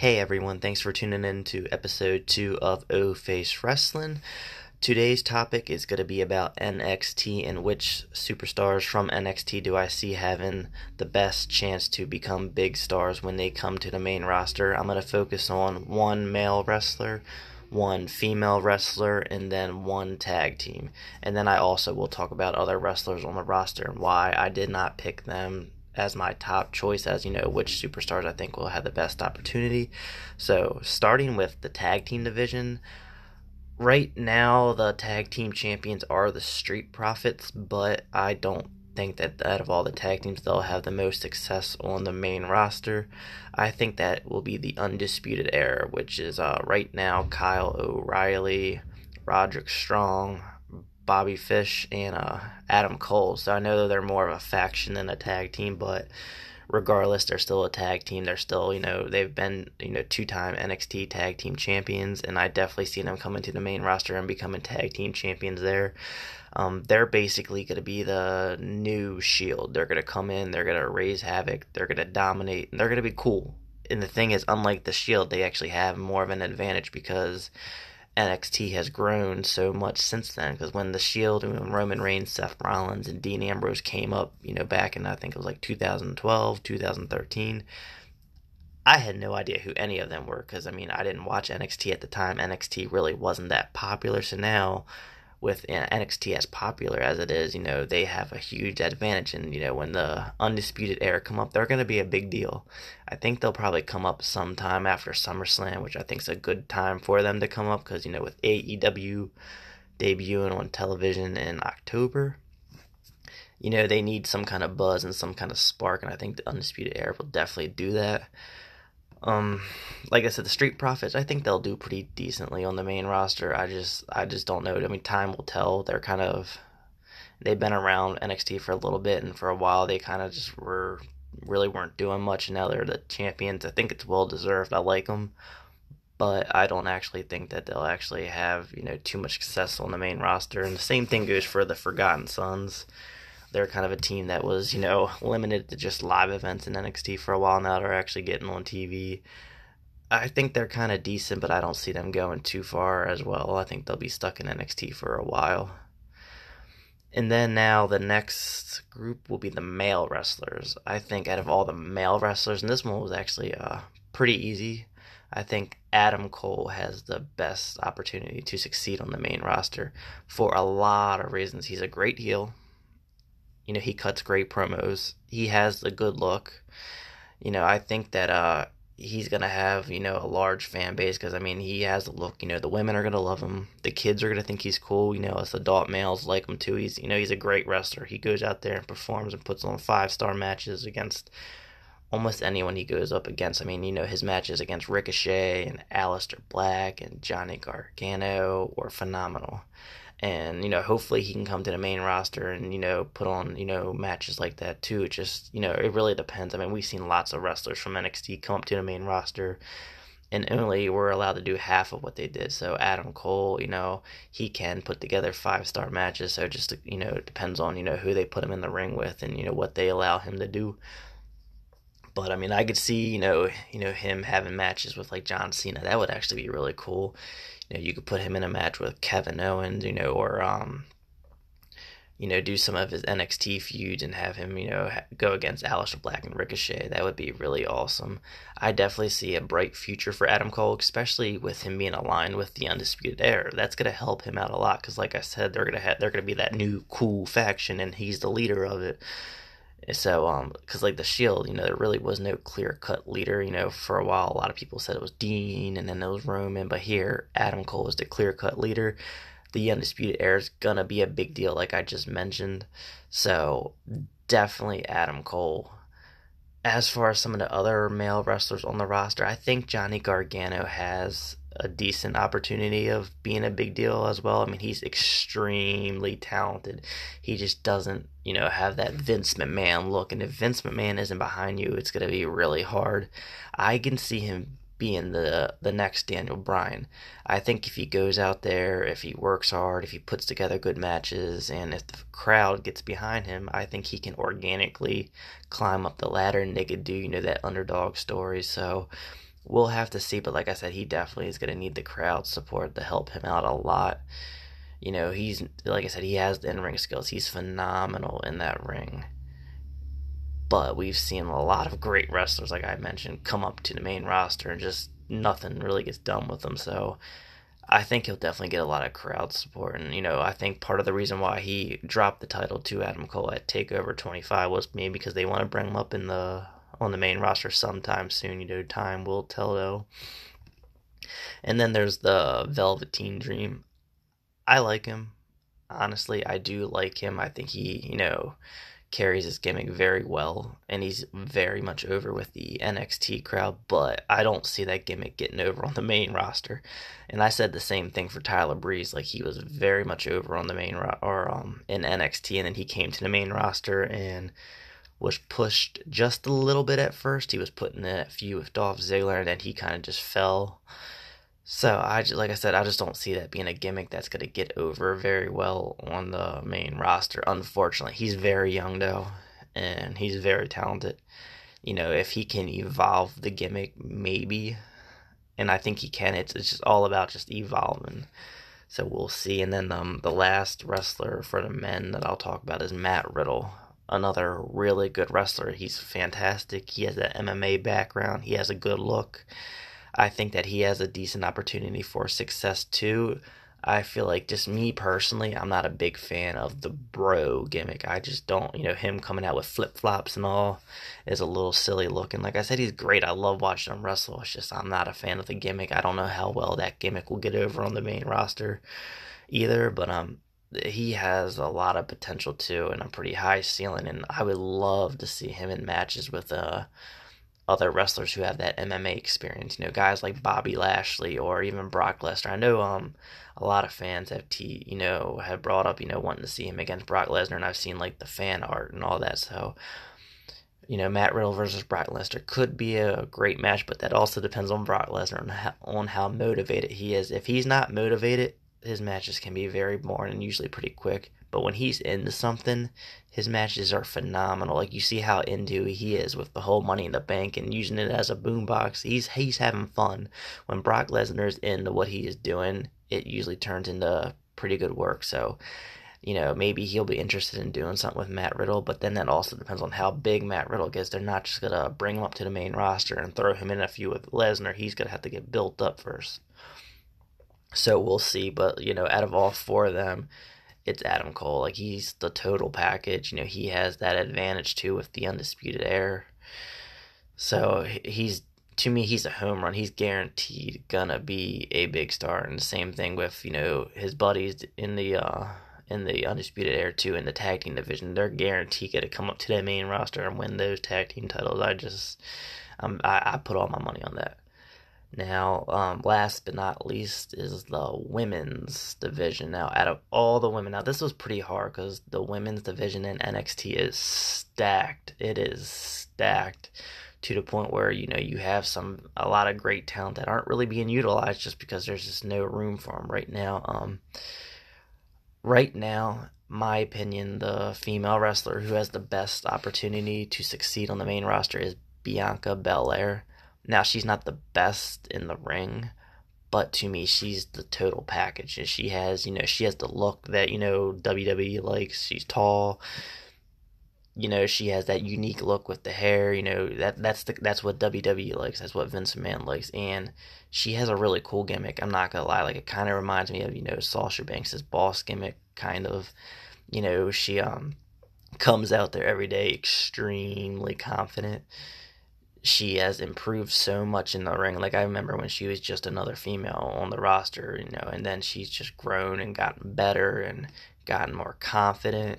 Hey everyone, thanks for tuning in to episode 2 of O Face Wrestling. Today's topic is going to be about NXT and which superstars from NXT do I see having the best chance to become big stars when they come to the main roster. I'm going to focus on one male wrestler, one female wrestler, and then one tag team. And then I also will talk about other wrestlers on the roster and why I did not pick them as my top choice as you know which superstars I think will have the best opportunity. So, starting with the tag team division, right now the tag team champions are the Street Profits, but I don't think that out of all the tag teams they'll have the most success on the main roster. I think that will be the Undisputed Era, which is uh, right now Kyle O'Reilly, Roderick Strong, Bobby Fish and uh, Adam Cole. So I know they're more of a faction than a tag team, but regardless, they're still a tag team. They're still, you know, they've been, you know, two time NXT tag team champions, and I definitely see them coming to the main roster and becoming tag team champions there. Um, they're basically going to be the new Shield. They're going to come in, they're going to raise havoc, they're going to dominate, and they're going to be cool. And the thing is, unlike the Shield, they actually have more of an advantage because NXT has grown so much since then. Because when the Shield and Roman Reigns, Seth Rollins, and Dean Ambrose came up, you know, back in I think it was like 2012, 2013. I had no idea who any of them were because I mean I didn't watch NXT at the time. NXT really wasn't that popular. So now with NXT as popular as it is, you know, they have a huge advantage. And, you know, when the Undisputed Era come up, they're going to be a big deal. I think they'll probably come up sometime after SummerSlam, which I think is a good time for them to come up because, you know, with AEW debuting on television in October, you know, they need some kind of buzz and some kind of spark. And I think the Undisputed Era will definitely do that. Um, like I said, the Street Profits, I think they'll do pretty decently on the main roster. I just, I just don't know. I mean, time will tell. They're kind of, they've been around NXT for a little bit, and for a while they kind of just were, really weren't doing much. And now they're the champions. I think it's well deserved. I like them, but I don't actually think that they'll actually have, you know, too much success on the main roster. And the same thing goes for the Forgotten Sons they're kind of a team that was, you know, limited to just live events in NXT for a while now. They're actually getting on TV. I think they're kind of decent, but I don't see them going too far as well. I think they'll be stuck in NXT for a while. And then now the next group will be the male wrestlers. I think out of all the male wrestlers, and this one was actually uh, pretty easy. I think Adam Cole has the best opportunity to succeed on the main roster for a lot of reasons. He's a great heel. You know, he cuts great promos. He has a good look. You know, I think that uh, he's gonna have you know a large fan base because I mean he has a look. You know, the women are gonna love him. The kids are gonna think he's cool. You know, us adult males like him too. He's you know he's a great wrestler. He goes out there and performs and puts on five star matches against almost anyone he goes up against. I mean, you know, his matches against Ricochet and Aleister Black and Johnny Gargano were phenomenal and you know hopefully he can come to the main roster and you know put on you know matches like that too it just you know it really depends i mean we've seen lots of wrestlers from nxt come up to the main roster and only were allowed to do half of what they did so adam cole you know he can put together five star matches so just you know it depends on you know who they put him in the ring with and you know what they allow him to do but I mean, I could see you know, you know, him having matches with like John Cena. That would actually be really cool you know, you could put him in a match with Kevin Owens, you know, or um, you know, do some of his NXT feuds and have him, you know, go against Aleister Black and Ricochet. That would be really awesome. I definitely see a bright future for Adam Cole, especially with him being aligned with the Undisputed Era. That's to help him out a lot because, like I said, they're going to they're to be that new cool faction, and he's the leader of it. So, um, because like the Shield, you know, there really was no clear cut leader. You know, for a while, a lot of people said it was Dean, and then it was Roman, but here, Adam Cole is the clear cut leader. The Undisputed Era is gonna be a big deal, like I just mentioned. So, definitely Adam Cole. As far as some of the other male wrestlers on the roster, I think Johnny Gargano has a decent opportunity of being a big deal as well. I mean, he's extremely talented. He just doesn't, you know, have that mm-hmm. Vince McMahon look. And if Vince McMahon isn't behind you, it's going to be really hard. I can see him being the the next Daniel Bryan. I think if he goes out there, if he works hard, if he puts together good matches, and if the crowd gets behind him, I think he can organically climb up the ladder and they could do, you know, that underdog story. So we'll have to see. But like I said, he definitely is going to need the crowd support to help him out a lot. You know, he's like I said, he has the in ring skills. He's phenomenal in that ring. But we've seen a lot of great wrestlers, like I mentioned, come up to the main roster and just nothing really gets done with them. So I think he'll definitely get a lot of crowd support. And, you know, I think part of the reason why he dropped the title to Adam Cole at TakeOver 25 was maybe because they want to bring him up in the on the main roster sometime soon. You know, time will tell though. And then there's the Velveteen Dream. I like him. Honestly, I do like him. I think he, you know, carries his gimmick very well, and he's very much over with the NXT crowd. But I don't see that gimmick getting over on the main roster. And I said the same thing for Tyler Breeze. Like he was very much over on the main ro- or um in NXT, and then he came to the main roster and was pushed just a little bit at first. He was putting in a few with Dolph Ziggler, and then he kind of just fell. So I just, like I said, I just don't see that being a gimmick that's going to get over very well on the main roster. Unfortunately, he's very young though, and he's very talented. You know, if he can evolve the gimmick, maybe, and I think he can. It's it's just all about just evolving. So we'll see. And then um, the last wrestler for the men that I'll talk about is Matt Riddle, another really good wrestler. He's fantastic. He has an MMA background. He has a good look. I think that he has a decent opportunity for success too. I feel like just me personally, I'm not a big fan of the bro gimmick. I just don't, you know, him coming out with flip flops and all is a little silly looking. Like I said, he's great. I love watching him wrestle. It's just I'm not a fan of the gimmick. I don't know how well that gimmick will get over on the main roster either, but um he has a lot of potential too and a pretty high ceiling and I would love to see him in matches with uh other wrestlers who have that MMA experience. You know, guys like Bobby Lashley or even Brock Lesnar. I know um a lot of fans have t you know have brought up you know wanting to see him against Brock Lesnar, and I've seen like the fan art and all that. So you know, Matt Riddle versus Brock Lesnar could be a great match, but that also depends on Brock Lesnar and how, on how motivated he is. If he's not motivated, his matches can be very boring and usually pretty quick. But when he's into something, his matches are phenomenal. Like you see how into he is with the whole Money in the Bank and using it as a boombox. He's he's having fun. When Brock Lesnar's into what he is doing, it usually turns into pretty good work. So, you know, maybe he'll be interested in doing something with Matt Riddle, but then that also depends on how big Matt Riddle gets. They're not just gonna bring him up to the main roster and throw him in a few with Lesnar. He's gonna have to get built up first. So we'll see. But you know, out of all four of them, it's Adam Cole. Like he's the total package. You know, he has that advantage too with the Undisputed Era. So he's to me, he's a home run. He's guaranteed gonna be a big star. And the same thing with you know his buddies in the uh, in the Undisputed Era too in the tag team division. They're guaranteed to come up to that main roster and win those tag team titles. I just um, I, I put all my money on that. Now, um, last but not least is the women's division. Now, out of all the women, now this was pretty hard because the women's division in NXT is stacked. It is stacked to the point where you know you have some a lot of great talent that aren't really being utilized just because there's just no room for them right now. Um, right now, my opinion, the female wrestler who has the best opportunity to succeed on the main roster is Bianca Belair. Now she's not the best in the ring, but to me she's the total package. And she has, you know, she has the look that, you know, WWE likes. She's tall. You know, she has that unique look with the hair, you know, that that's the that's what WWE likes. That's what Vince McMahon likes. And she has a really cool gimmick. I'm not gonna lie, like it kinda reminds me of, you know, Sasha Banks' boss gimmick, kind of. You know, she um comes out there every day extremely confident she has improved so much in the ring. Like I remember when she was just another female on the roster, you know, and then she's just grown and gotten better and gotten more confident.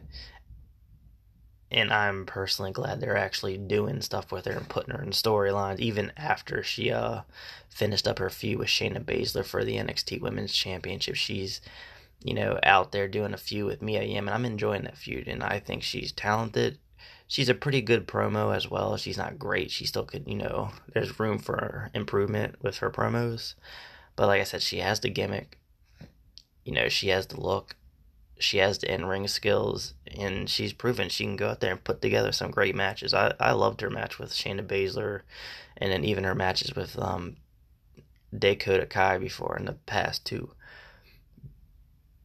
And I'm personally glad they're actually doing stuff with her and putting her in storylines, even after she uh finished up her feud with Shayna Baszler for the NXT Women's Championship. She's, you know, out there doing a feud with Mia Yim, and I'm enjoying that feud. And I think she's talented she's a pretty good promo as well. She's not great. She still could, you know, there's room for improvement with her promos. But like I said, she has the gimmick. You know, she has the look. she has the in ring skills, and she's proven she can go out there and put together some great matches. I, I loved her match with Shayna Baszler, and then even her matches with um, Dakota Kai before in the past too.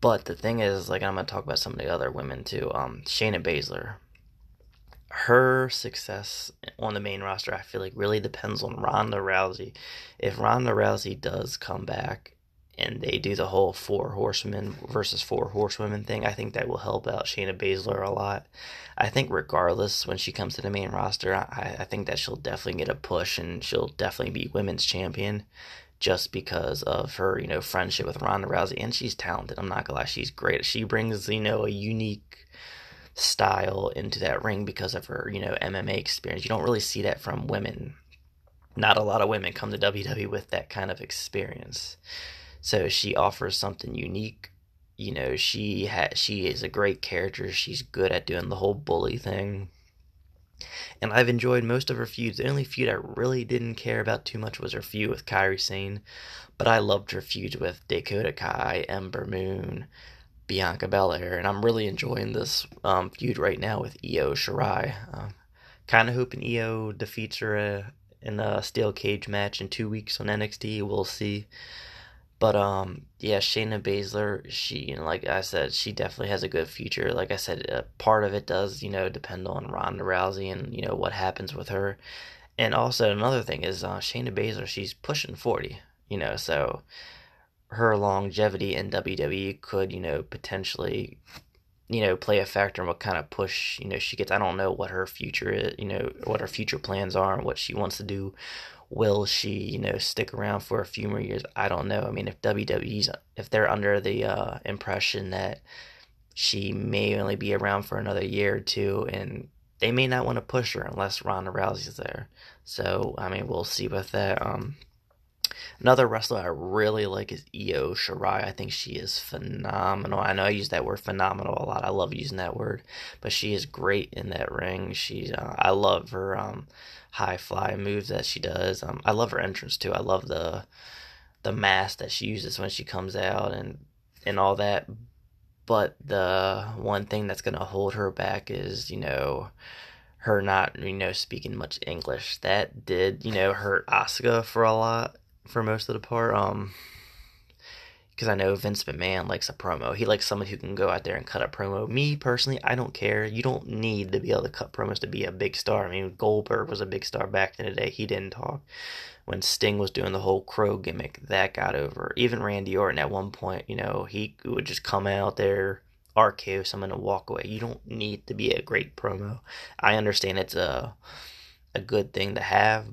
But the thing is, like I'm gonna talk about some of the other women too. Um, Shayna Baszler, her success on the main roster, I feel like really depends on Ronda Rousey. If Ronda Rousey does come back and they do the whole four horsemen versus four horsewomen thing, I think that will help out Shayna Baszler a lot. I think regardless, when she comes to the main roster, I, I think that she'll definitely get a push and she'll definitely be women's champion just because of her, you know, friendship with Ronda Rousey. And she's talented. I'm not gonna lie, she's great. She brings, you know, a unique style into that ring because of her, you know, MMA experience. You don't really see that from women. Not a lot of women come to WWE with that kind of experience. So she offers something unique. You know, she ha- she is a great character. She's good at doing the whole bully thing. And I've enjoyed most of her feuds. The only feud I really didn't care about too much was her feud with Kairi Sane. But I loved her feuds with Dakota Kai, Ember Moon, Bianca Belair. And I'm really enjoying this um, feud right now with Io Shirai. Um, kind of hoping Io defeats her uh, in a steel cage match in two weeks on NXT. We'll see. But um, yeah, Shayna Baszler, she you know, like I said, she definitely has a good future. Like I said, uh, part of it does you know depend on Ronda Rousey and you know what happens with her. And also another thing is uh, Shayna Baszler, she's pushing forty. You know, so her longevity in WWE could you know potentially you know play a factor in what kind of push you know she gets. I don't know what her future is, you know what her future plans are and what she wants to do will she, you know, stick around for a few more years? I don't know. I mean, if WWE's if they're under the uh, impression that she may only be around for another year or two, and they may not want to push her unless Ronda Rousey's there. So I mean, we'll see with that. Um, another wrestler I really like is Io Shirai. I think she is phenomenal. I know I use that word phenomenal a lot. I love using that word, but she is great in that ring. She's uh, I love her. Um, high fly moves that she does. Um, I love her entrance too. I love the the mask that she uses when she comes out and and all that. But the one thing that's gonna hold her back is you know her not you know speaking much English. That did you know hurt Asuka for a lot for most of the part. Um, because I know Vince McMahon likes a promo. He likes someone who can go out there and cut a promo. Me personally, I don't care. You don't need to be able to cut promos to be a big star. I mean, Goldberg was a big star back in the day. He didn't talk. When Sting was doing the whole crow gimmick, that got over. Even Randy Orton at one point, you know, he would just come out there, RKO someone and walk away. You don't need to be a great promo. I understand it's a a good thing to have,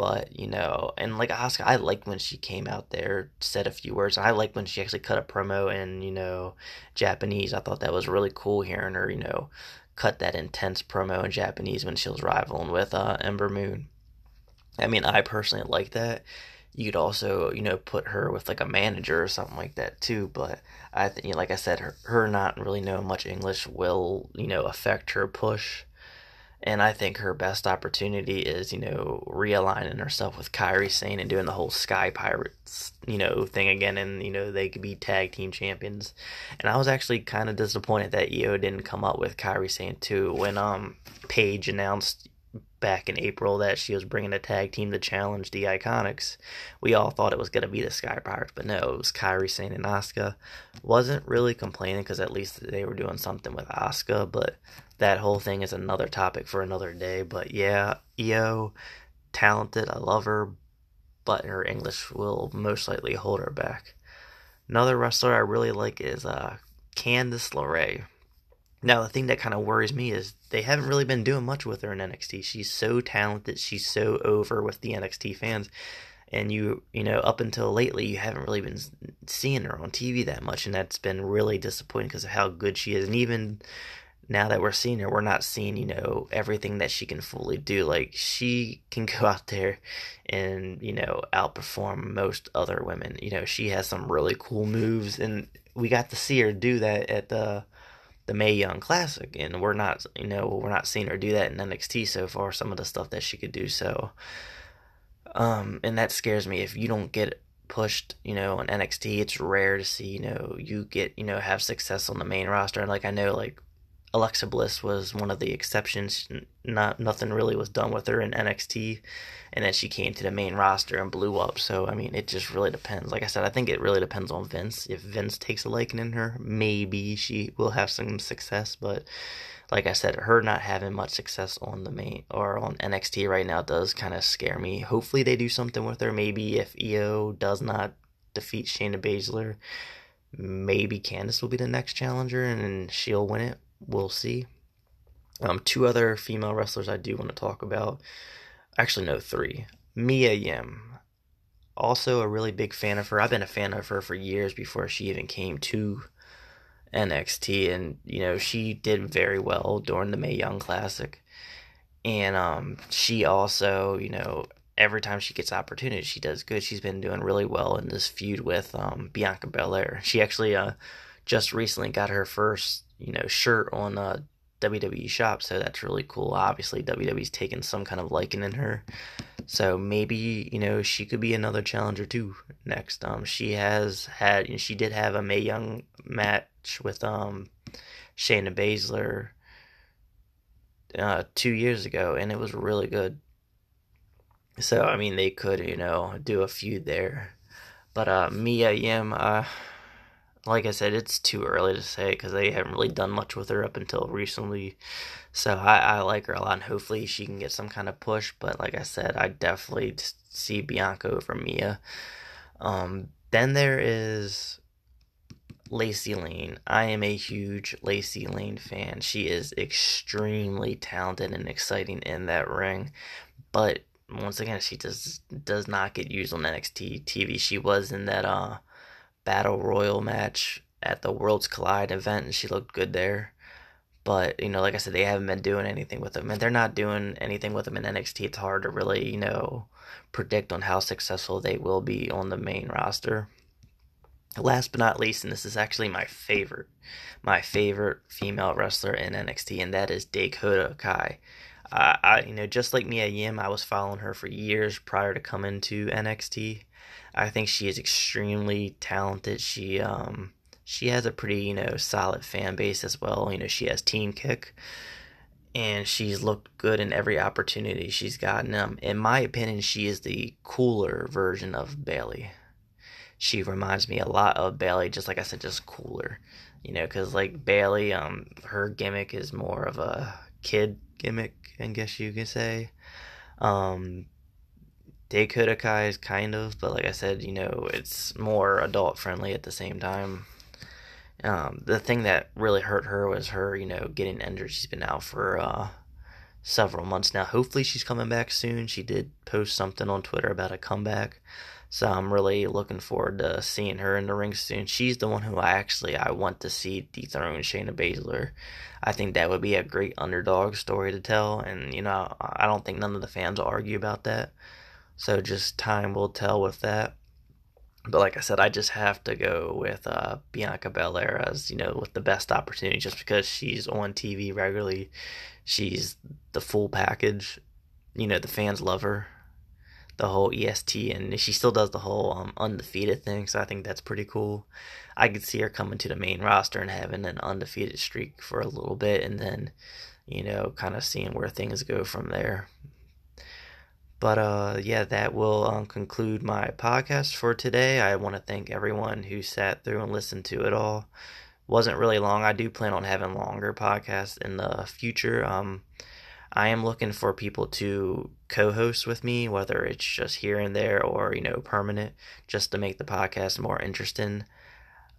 but you know, and like Asuka, I liked when she came out there, said a few words. and I liked when she actually cut a promo in you know Japanese. I thought that was really cool hearing her, you know, cut that intense promo in Japanese when she was rivaling with uh, Ember Moon. I mean, I personally like that. You could also, you know, put her with like a manager or something like that too. But I think, you know, like I said, her, her not really knowing much English will, you know, affect her push and I think her best opportunity is, you know, realigning herself with Kairi Sane and doing the whole Sky Pirates, you know, thing again. And, you know, they could be tag team champions. And I was actually kind of disappointed that Io didn't come up with Kairi Sane too when um Paige announced back in April that she was bringing a tag team to challenge the Iconics. We all thought it was going to be the Sky Pirates, but no, it was Kairi Sane and Asuka. Wasn't really complaining because at least they were doing something with Asuka, but that whole thing is another topic for another day. But yeah, Io, talented, I love her, but her English will most likely hold her back. Another wrestler I really like is uh, Candice LeRae. Now, the thing that kind of worries me is they haven't really been doing much with her in NXT. She's so talented, she's so over with the NXT fans. And you, you know, up until lately, you haven't really been seeing her on TV that much, and that's been really disappointing because of how good she is. And even now that we're seeing her, we're not seeing, you know, everything that she can fully do. Like, she can go out there and, you know, outperform most other women. You know, she has some really cool moves, and we got to see her do that at the the Mae Young Classic, and we're not, you know, we're not seeing her do that in NXT so far. Some of the stuff that she could do, so, um, and that scares me if you don't get pushed, you know, on NXT. It's rare to see, you know, you get, you know, have success on the main roster. And like I know, like Alexa Bliss was one of the exceptions. Not nothing really was done with her in NXT, and then she came to the main roster and blew up. So I mean, it just really depends. Like I said, I think it really depends on Vince. If Vince takes a liking in her, maybe she will have some success. But like I said, her not having much success on the main or on NXT right now does kind of scare me. Hopefully, they do something with her. Maybe if Io does not defeat Shayna Baszler, maybe Candice will be the next challenger and she'll win it we'll see. Um, two other female wrestlers I do want to talk about. Actually, no, three. Mia Yim. Also, a really big fan of her. I've been a fan of her for years before she even came to NXT, and you know she did very well during the Mae Young Classic. And um, she also, you know, every time she gets opportunity, she does good. She's been doing really well in this feud with um, Bianca Belair. She actually uh, just recently got her first you know, shirt on a WWE shop, so that's really cool. Obviously, WWE's taken some kind of liking in her, so maybe you know she could be another challenger too next. Um, she has had, you know, she did have a Mae Young match with um, Shayna Baszler uh, two years ago, and it was really good. So I mean, they could you know do a feud there, but uh, Mia Yim, uh, like I said, it's too early to say because they haven't really done much with her up until recently. So I, I like her a lot, and hopefully she can get some kind of push. But like I said, I definitely see Bianca over Mia. Um, then there is Lacey Lane. I am a huge Lacey Lane fan. She is extremely talented and exciting in that ring, but once again, she just does not get used on NXT TV. She was in that uh battle royal match at the Worlds Collide event, and she looked good there. But you know, like I said, they haven't been doing anything with them, and they're not doing anything with them in NXT. It's hard to really, you know, predict on how successful they will be on the main roster. Last but not least, and this is actually my favorite, my favorite female wrestler in NXT, and that is Dakota Kai. I, you know, just like Mia Yim, I was following her for years prior to coming to NXT. I think she is extremely talented. She um she has a pretty you know solid fan base as well. You know she has Team Kick, and she's looked good in every opportunity she's gotten. Um, in my opinion, she is the cooler version of Bayley. She reminds me a lot of Bayley, just like I said, just cooler. You know, because like Bayley, um, her gimmick is more of a kid gimmick, I guess you could say. Um, Dakota Kai is kind of, but like I said, you know, it's more adult friendly at the same time. Um, the thing that really hurt her was her, you know, getting injured. She's been out for uh, several months now. Hopefully, she's coming back soon. She did post something on Twitter about a comeback, so I'm really looking forward to seeing her in the ring soon. She's the one who I actually I want to see dethrone Shayna Baszler. I think that would be a great underdog story to tell, and you know, I don't think none of the fans will argue about that. So just time will tell with that. But like I said, I just have to go with uh, Bianca Belair as you know with the best opportunity, just because she's on TV regularly. She's the full package. You know the fans love her, the whole EST, and she still does the whole um, undefeated thing. So I think that's pretty cool. I could see her coming to the main roster and having an undefeated streak for a little bit, and then you know kind of seeing where things go from there. But uh, yeah, that will um, conclude my podcast for today. I want to thank everyone who sat through and listened to it all. Wasn't really long. I do plan on having longer podcasts in the future. Um, I am looking for people to co-host with me, whether it's just here and there or you know permanent, just to make the podcast more interesting.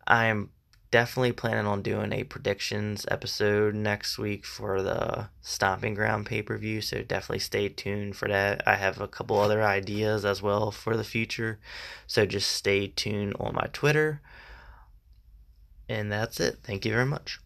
I'm definitely planning on doing a predictions episode next week for the Stomping Ground pay per view, so definitely stay tuned for that. I have a couple other ideas as well for the future, so just stay tuned on my Twitter. And that's it. Thank you very much.